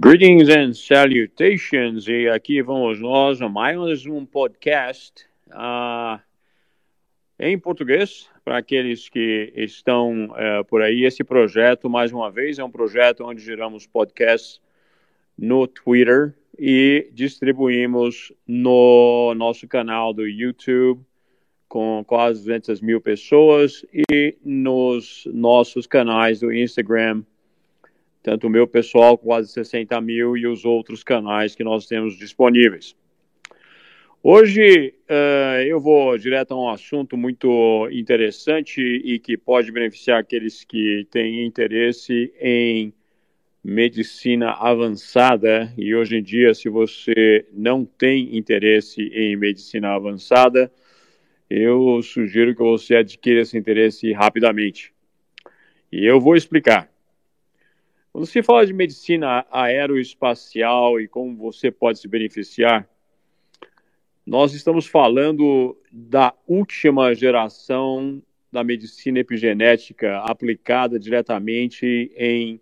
Greetings and salutations, e aqui vamos nós a mais um podcast uh, em português para aqueles que estão uh, por aí. Esse projeto, mais uma vez, é um projeto onde geramos podcasts no Twitter e distribuímos no nosso canal do YouTube com quase 200 mil pessoas e nos nossos canais do Instagram tanto o meu pessoal, quase 60 mil, e os outros canais que nós temos disponíveis. Hoje uh, eu vou direto a um assunto muito interessante e que pode beneficiar aqueles que têm interesse em medicina avançada. E hoje em dia, se você não tem interesse em medicina avançada, eu sugiro que você adquira esse interesse rapidamente. E eu vou explicar. Quando se fala de medicina aeroespacial e como você pode se beneficiar, nós estamos falando da última geração da medicina epigenética aplicada diretamente em,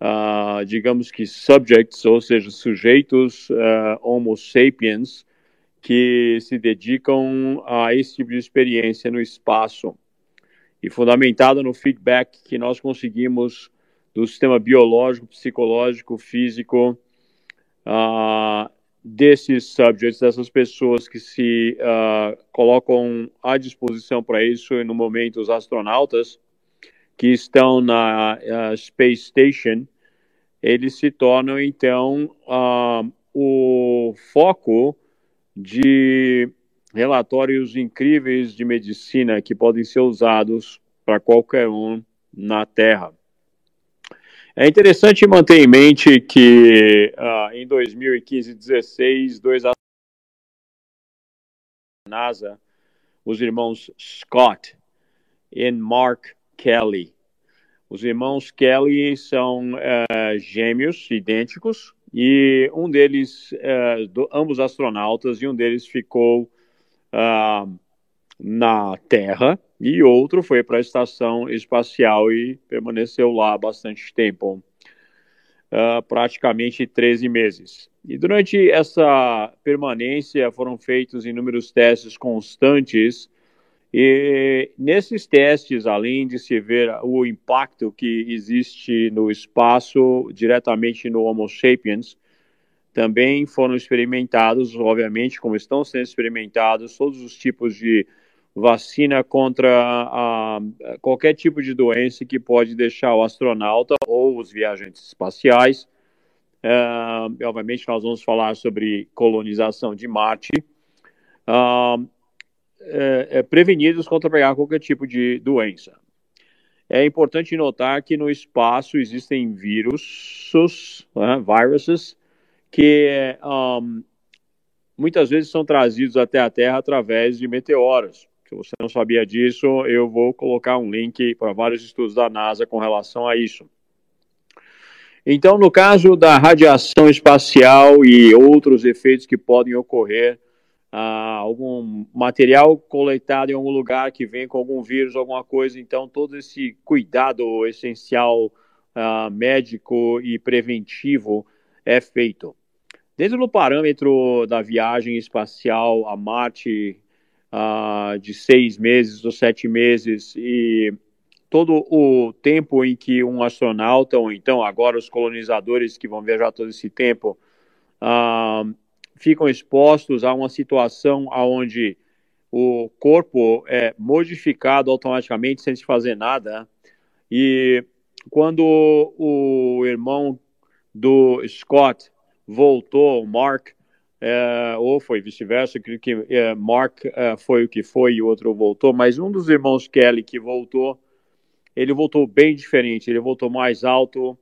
uh, digamos que, subjects, ou seja, sujeitos uh, Homo sapiens, que se dedicam a esse tipo de experiência no espaço. E fundamentada no feedback que nós conseguimos do sistema biológico, psicológico, físico uh, desses subjects, dessas pessoas que se uh, colocam à disposição para isso, e no momento os astronautas que estão na uh, Space Station, eles se tornam então o foco de relatórios incríveis de medicina que podem ser usados para qualquer um na Terra. É interessante manter em mente que uh, em 2015 e 2016, dois NASA, os irmãos Scott e Mark Kelly. Os irmãos Kelly são uh, gêmeos idênticos e um deles, uh, do, ambos astronautas, e um deles ficou uh, na Terra e outro foi para a estação espacial e permaneceu lá bastante tempo, uh, praticamente 13 meses. E durante essa permanência foram feitos inúmeros testes constantes, e nesses testes, além de se ver o impacto que existe no espaço diretamente no Homo sapiens, também foram experimentados, obviamente, como estão sendo experimentados, todos os tipos de vacina contra a, qualquer tipo de doença que pode deixar o astronauta ou os viajantes espaciais. Uh, obviamente, nós vamos falar sobre colonização de Marte. Uh, é, é, prevenidos contra pegar qualquer tipo de doença. É importante notar que no espaço existem vírus, uh, viruses, que um, muitas vezes são trazidos até a Terra através de meteoros. Se você não sabia disso, eu vou colocar um link para vários estudos da NASA com relação a isso. Então, no caso da radiação espacial e outros efeitos que podem ocorrer, ah, algum material coletado em algum lugar que vem com algum vírus, alguma coisa, então todo esse cuidado essencial ah, médico e preventivo é feito. Dentro do parâmetro da viagem espacial a Marte uh, de seis meses ou sete meses e todo o tempo em que um astronauta, ou então agora os colonizadores que vão viajar todo esse tempo, uh, ficam expostos a uma situação onde o corpo é modificado automaticamente sem se fazer nada. E quando o irmão do Scott voltou, o Mark, é, ou foi vice-versa, creio que é, Mark é, foi o que foi e o outro voltou, mas um dos irmãos Kelly que voltou, ele voltou bem diferente, ele voltou mais alto,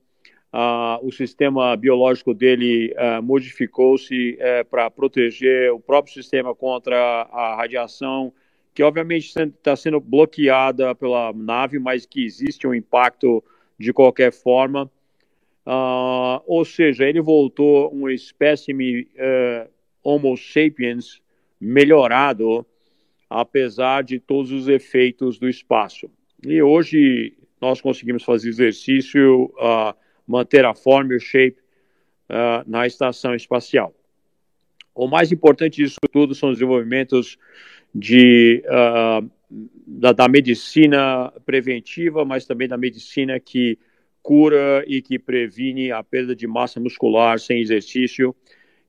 uh, o sistema biológico dele uh, modificou-se uh, para proteger o próprio sistema contra a radiação, que obviamente está sendo bloqueada pela nave, mas que existe um impacto de qualquer forma. Uh, ou seja, ele voltou um espécime uh, Homo sapiens melhorado, apesar de todos os efeitos do espaço. E hoje nós conseguimos fazer exercício, uh, manter a forma e o shape uh, na estação espacial. O mais importante disso tudo são os desenvolvimentos de, da, da, medicina preventiva, mas também da medicina que cura e que previne a perda de massa muscular sem exercício,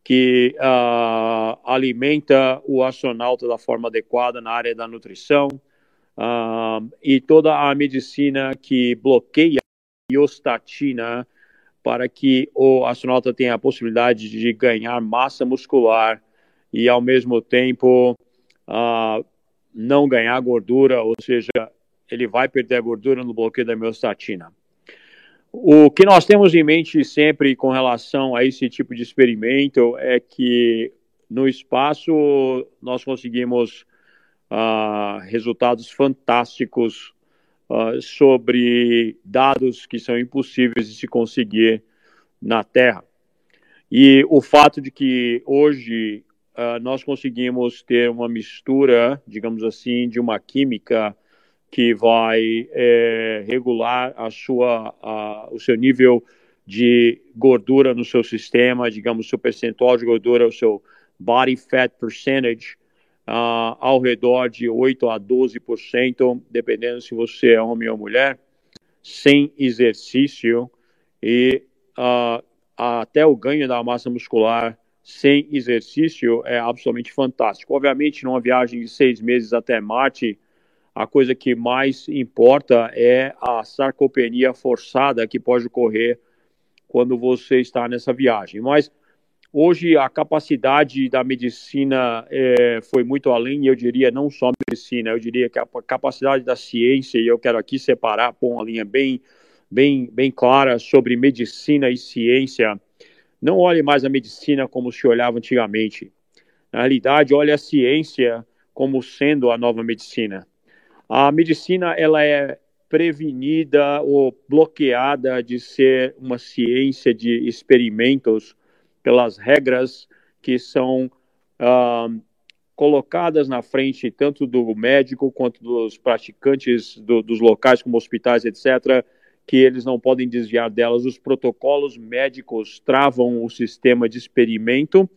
que uh, alimenta o astronauta da forma adequada na área da nutrição, uh, e toda a medicina que bloqueia a biostatina para que o astronauta tenha a possibilidade de ganhar massa muscular e, ao mesmo tempo, uh, não ganhar gordura, ou seja, ele vai perder a gordura no bloqueio da miostatina. O que nós temos em mente sempre com relação a esse tipo de experimento é que no espaço nós conseguimos uh, resultados fantásticos uh, sobre dados que são impossíveis de se conseguir na Terra. E o fato de que hoje uh, nós conseguimos ter uma mistura, digamos assim, de uma química que vai é, regular a sua, a, o seu nível de gordura no seu sistema, digamos, seu percentual de gordura, o seu body fat percentage, uh, ao redor de 8 a 12%, dependendo se você é homem ou mulher, sem exercício e uh, até o ganho da massa muscular sem exercício é absolutamente fantástico. Obviamente, numa viagem de seis meses até Marte, a coisa que mais importa é a sarcopenia forçada que pode ocorrer quando você está nessa viagem. Mas Hoje a capacidade da medicina é, foi muito além, eu diria não só medicina, eu diria que a capacidade da ciência, e eu quero aqui separar, pôr uma linha bem, bem, bem clara sobre medicina e ciência. Não olhe mais a medicina como se olhava antigamente. Na realidade, olhe a ciência como sendo a nova medicina. A medicina ela é prevenida ou bloqueada de ser uma ciência de experimentos pelas regras que são colocadas na frente tanto do médico quanto dos praticantes do, dos locais, como hospitais, etc., que eles não podem desviar delas. Os protocolos médicos travam o sistema de experimento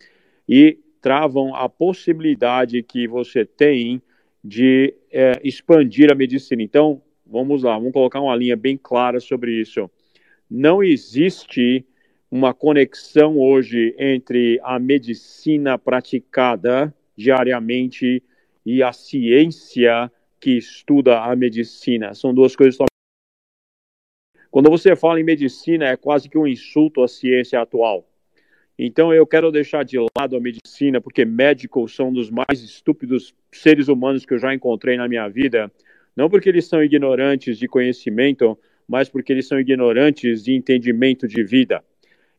e travam a possibilidade que você tem de é, expandir a medicina. Então, vamos lá, vamos colocar uma linha bem clara sobre isso. Não existe uma conexão hoje entre a medicina praticada diariamente e a ciência que estuda a medicina. São duas coisas quando você fala em medicina, é quase que um insulto à ciência atual. Então eu quero deixar de lado a medicina, porque médicos são dos mais estúpidos seres humanos que eu já encontrei na minha vida. Não porque eles são ignorantes de conhecimento, mas porque eles são ignorantes de entendimento de vida.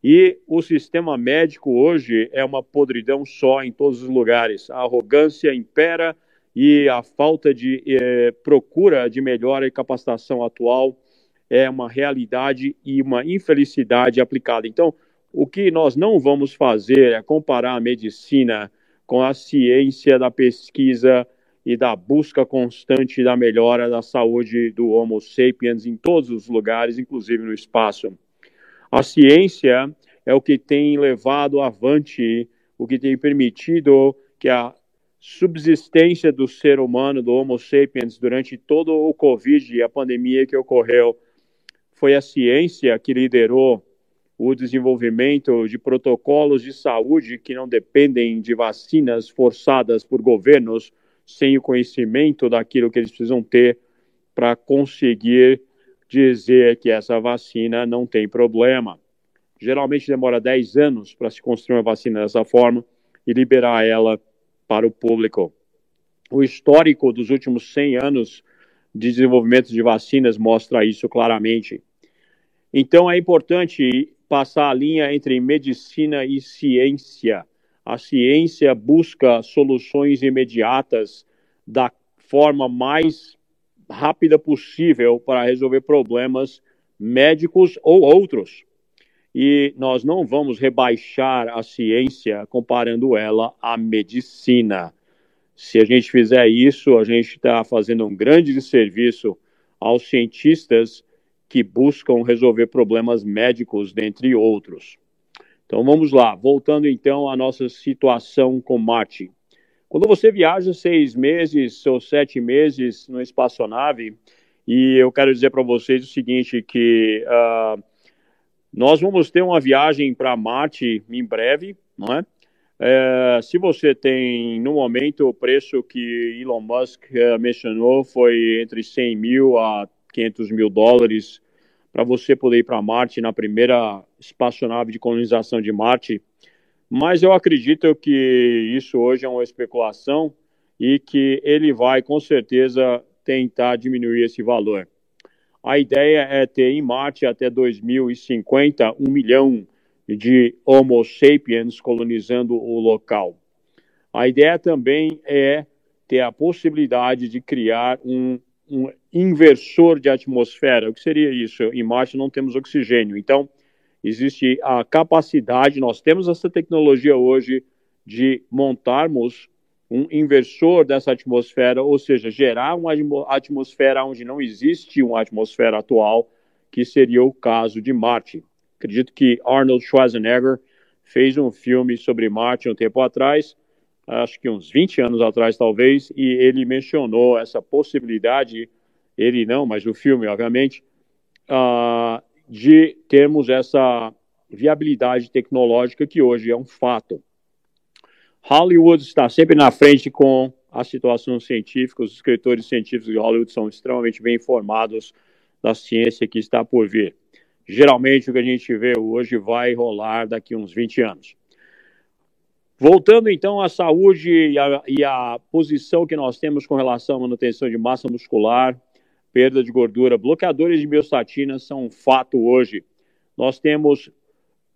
E o sistema médico hoje é uma podridão só em todos os lugares. A arrogância impera e a falta de eh, procura de melhora e capacitação atual é uma realidade e uma infelicidade aplicada. Então, o que nós não vamos fazer é comparar a medicina com a ciência da pesquisa e da busca constante da melhora da saúde do Homo sapiens em todos os lugares, inclusive no espaço. A ciência é o que tem levado avante, o que tem permitido que a subsistência do ser humano, do Homo sapiens, durante todo o Covid e a pandemia que ocorreu. Foi a ciência que liderou o desenvolvimento de protocolos de saúde que não dependem de vacinas forçadas por governos sem o conhecimento daquilo que eles precisam ter para conseguir dizer que essa vacina não tem problema. Geralmente demora 10 anos para se construir uma vacina dessa forma e liberar ela para o público. O histórico dos últimos 100 anos de desenvolvimento de vacinas mostra isso claramente. Então é importante passar a linha entre medicina e ciência. A ciência busca soluções imediatas da forma mais rápida possível para resolver problemas médicos ou outros. E nós não vamos rebaixar a ciência comparando ela à medicina. Se a gente fizer isso, a gente está fazendo um grande serviço aos cientistas que buscam resolver problemas médicos, dentre outros. Então vamos lá, voltando então à nossa situação com Marte. Quando você viaja seis meses ou sete meses no espaçonave, e eu quero dizer para vocês o seguinte, que uh, nós vamos ter uma viagem para Marte em breve, não é? é? se você tem, no momento, o preço que Elon Musk uh, mencionou foi entre 100 mil a 500 mil dólares para você poder ir para Marte na primeira espaçonave de colonização de Marte. Mas eu acredito que isso hoje é uma especulação e que ele vai, com certeza, tentar diminuir esse valor. A ideia é ter em Marte até 2050 um milhão de Homo sapiens colonizando o local. A ideia também é ter a possibilidade de criar um, um inversor de atmosfera. O que seria isso? Em Marte não temos oxigênio, então existe a capacidade, nós temos essa tecnologia hoje de montarmos um inversor dessa atmosfera, ou seja, gerar uma atmosfera onde não existe uma atmosfera atual, que seria o caso de Marte. Acredito que Arnold Schwarzenegger fez um filme sobre Marte um tempo atrás, acho que uns 20 anos atrás talvez, e ele mencionou essa possibilidade, ele não, mas o filme, obviamente, uh, de termos essa viabilidade tecnológica que hoje é um fato. Hollywood está sempre na frente com a situação científica. Os escritores científicos de Hollywood são extremamente bem informados da ciência que está por vir. Geralmente, o que a gente vê hoje vai rolar daqui uns 20 anos. Voltando então à saúde e à, e à posição que nós temos com relação à manutenção de massa muscular, perda de gordura, bloqueadores de biostatina são um fato hoje. Nós temos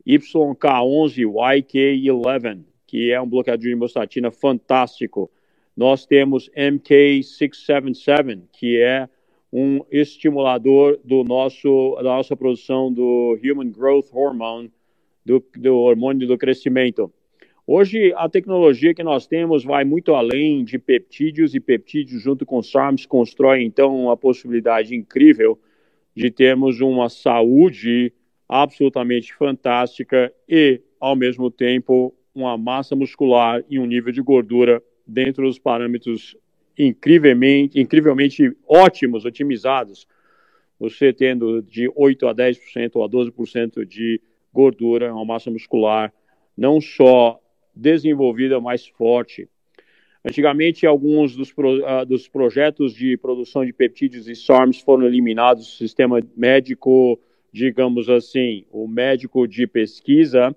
YK11, YK11, que é um bloqueador de hemostatina fantástico. Nós temos MK677, que é um estimulador do nosso, da nossa produção do Human Growth Hormone, do, do hormônio do crescimento. Hoje, a tecnologia que nós temos vai muito além de peptídeos, e peptídeos, junto com SARMs, constrói, então, uma possibilidade incrível de termos uma saúde absolutamente fantástica e, ao mesmo tempo, uma massa muscular e um nível de gordura dentro dos parâmetros incrivelmente, incrivelmente ótimos, otimizados. Você tendo de 8 a 10% ou a 12% de gordura, uma massa muscular não só desenvolvida, mas forte. Antigamente, alguns dos, pro, uh, dos projetos de produção de peptídeos e SARMs foram eliminados do sistema médico, digamos assim, o médico de pesquisa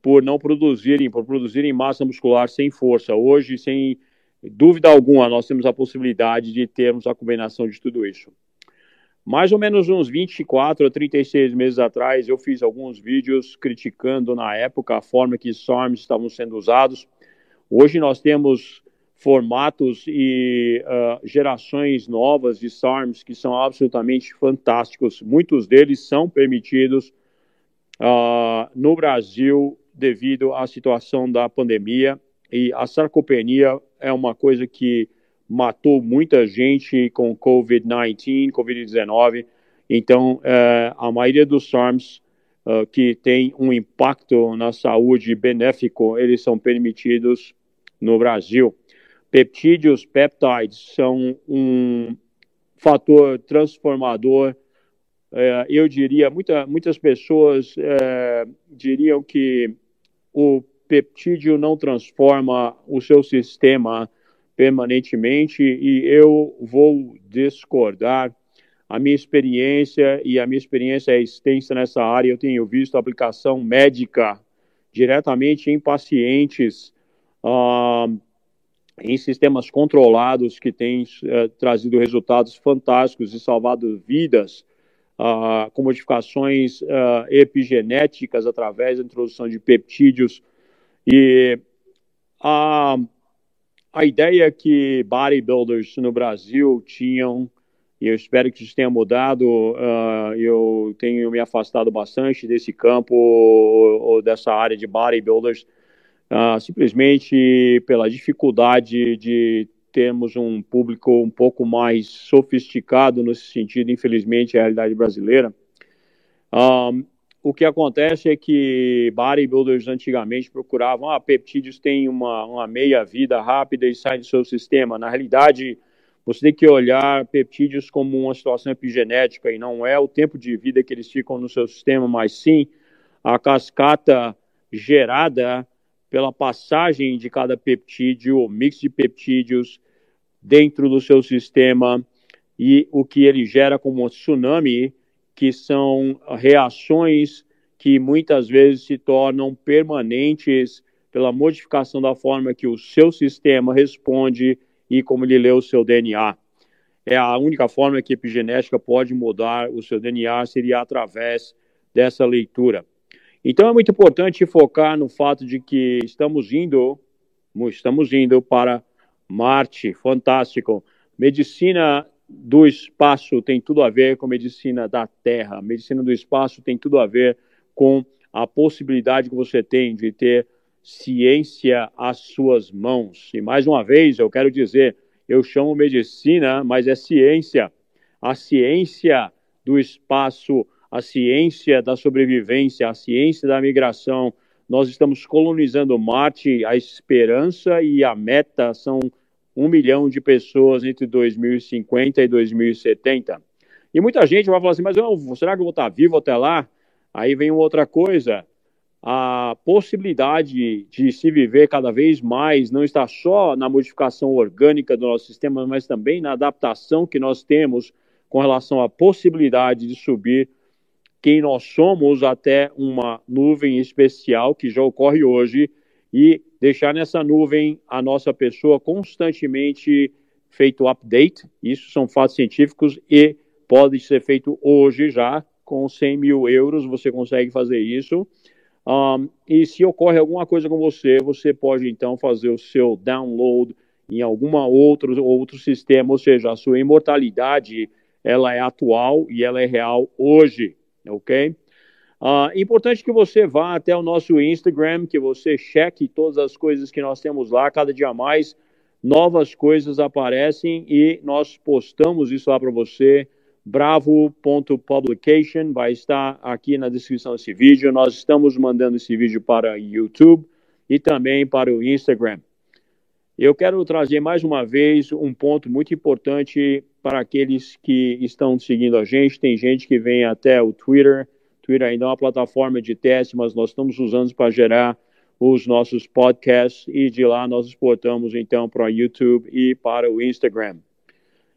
por não produzirem, por produzirem massa muscular sem força. Hoje, sem dúvida alguma, nós temos a possibilidade de termos a combinação de tudo isso. Mais ou menos uns 24 a 36 meses atrás, eu fiz alguns vídeos criticando na época a forma que SARMs estavam sendo usados. Hoje nós temos formatos e uh, gerações novas de SARMs que são absolutamente fantásticos. Muitos deles são permitidos uh, no Brasil devido à situação da pandemia. E a sarcopenia é uma coisa que matou muita gente com Covid-19, Covid-19. Então, é, a maioria dos SARMs uh, que tem um impacto na saúde benéfico, eles são permitidos no Brasil. Peptídeos, peptides, são um fator transformador é, eu diria, muita, muitas pessoas diriam que o peptídeo não transforma o seu sistema permanentemente e eu vou discordar. A minha experiência e a minha experiência é extensa nessa área. Eu tenho visto aplicação médica diretamente em pacientes, uh, em sistemas controlados que têm uh, trazido resultados fantásticos e salvado vidas uh, com modificações uh, epigenéticas através da introdução de peptídeos. E a, a ideia que bodybuilders no Brasil tinham, e eu espero que isso tenha mudado, uh, eu tenho me afastado bastante desse campo ou, ou dessa área de bodybuilders, Uh, simplesmente pela dificuldade de temos um público um pouco mais sofisticado nesse sentido, infelizmente, é a realidade brasileira. Um, o que acontece é que bodybuilders antigamente procuravam, ah, peptídeos têm uma, uma meia-vida rápida e saem do seu sistema. Na realidade, você tem que olhar peptídeos como uma situação epigenética e não é o tempo de vida que eles ficam no seu sistema, mas sim a cascata gerada pela passagem de cada peptídeo, ou mix de peptídeos dentro do seu sistema e o que ele gera como um tsunami, que são reações que muitas vezes se tornam permanentes pela modificação da forma que o seu sistema responde e como ele lê o seu DNA. É a única forma que a epigenética pode mudar o seu DNA seria através dessa leitura. Então é muito importante focar no fato de que estamos indo, estamos indo para Marte, fantástico. Medicina do espaço tem tudo a ver com medicina da Terra. Medicina do espaço tem tudo a ver com a possibilidade que você tem de ter ciência às suas mãos. E mais uma vez, eu quero dizer, eu chamo medicina, mas é ciência. A ciência do espaço, a ciência da sobrevivência, a ciência da migração. Nós estamos colonizando Marte, a esperança e a meta são um milhão de pessoas entre 2050 e 2070. E muita gente vai falar assim, mas eu, será que eu vou estar vivo até lá? Aí vem outra coisa, a possibilidade de se viver cada vez mais não está só na modificação orgânica do nosso sistema, mas também na adaptação que nós temos com relação à possibilidade de subir quem nós somos até uma nuvem especial que já ocorre hoje e deixar nessa nuvem a nossa pessoa constantemente feito update. Isso são fatos científicos e pode ser feito hoje já com 100 mil euros você consegue fazer isso um, e se ocorre alguma coisa com você, você pode então fazer o seu download em alguma outro outro sistema, ou seja, a sua imortalidade ela é atual e ela é real hoje, ok? Uh, importante que você vá até o nosso Instagram, que você cheque todas as coisas que nós temos lá, cada dia mais novas coisas aparecem e nós postamos isso lá para você bravo.publication vai estar aqui na descrição desse vídeo. Nós estamos mandando esse vídeo para YouTube e também para o Instagram. Eu quero trazer mais uma vez um ponto muito importante para aqueles que estão seguindo a gente. Tem gente que vem até o Twitter. Twitter ainda é uma plataforma de teste, mas nós estamos usando para gerar os nossos podcasts e de lá nós exportamos então para o YouTube e para o Instagram.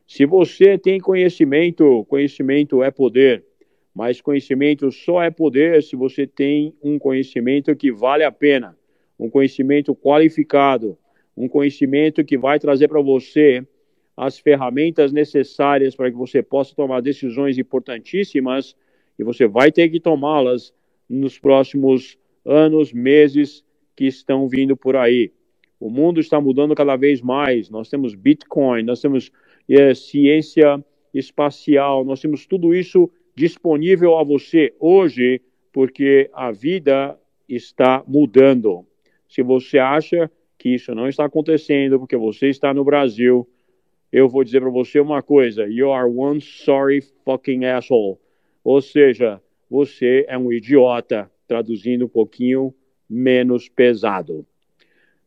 Se você tem conhecimento, conhecimento é poder, mas conhecimento só é poder se você tem um conhecimento que vale a pena, um conhecimento qualificado, um conhecimento que vai trazer para você as ferramentas necessárias para que você possa tomar decisões importantíssimas e você vai ter que tomá-las nos próximos anos, meses que estão vindo por aí. O mundo está mudando cada vez mais. Nós temos Bitcoin, nós temos é, ciência espacial, nós temos tudo isso disponível a você hoje, porque a vida está mudando. Se você acha que isso não está acontecendo porque você está no Brasil, eu vou dizer para você uma coisa: you are one sorry fucking asshole. Ou seja, você é um idiota, traduzindo um pouquinho menos pesado.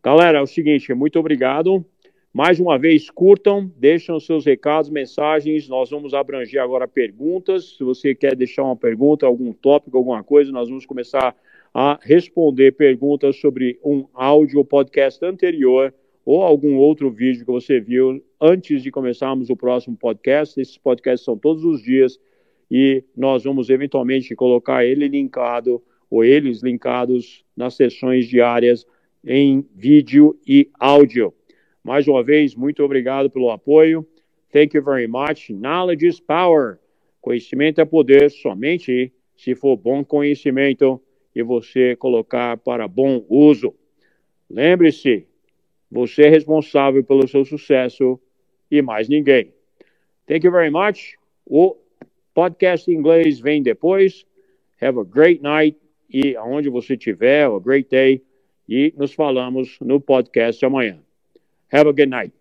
Galera, é o seguinte, muito obrigado. Mais uma vez, curtam, deixem os seus recados, mensagens. Nós vamos abranger agora perguntas. Se você quer deixar uma pergunta, algum tópico, alguma coisa, nós vamos começar a responder perguntas sobre um áudio podcast anterior ou algum outro vídeo que você viu antes de começarmos o próximo podcast. Esses podcasts são todos os dias e nós vamos eventualmente colocar ele linkado ou eles linkados nas sessões diárias em vídeo e áudio. Mais uma vez, muito obrigado pelo apoio. Thank you very much. Knowledge is power. Conhecimento é poder somente se for bom conhecimento e você colocar para bom uso. Lembre-se, você é responsável pelo seu sucesso e mais ninguém. Thank you very much. O podcast em inglês vem depois. Have a great night e aonde você estiver, a great day. E nos falamos no podcast amanhã. Have a good night.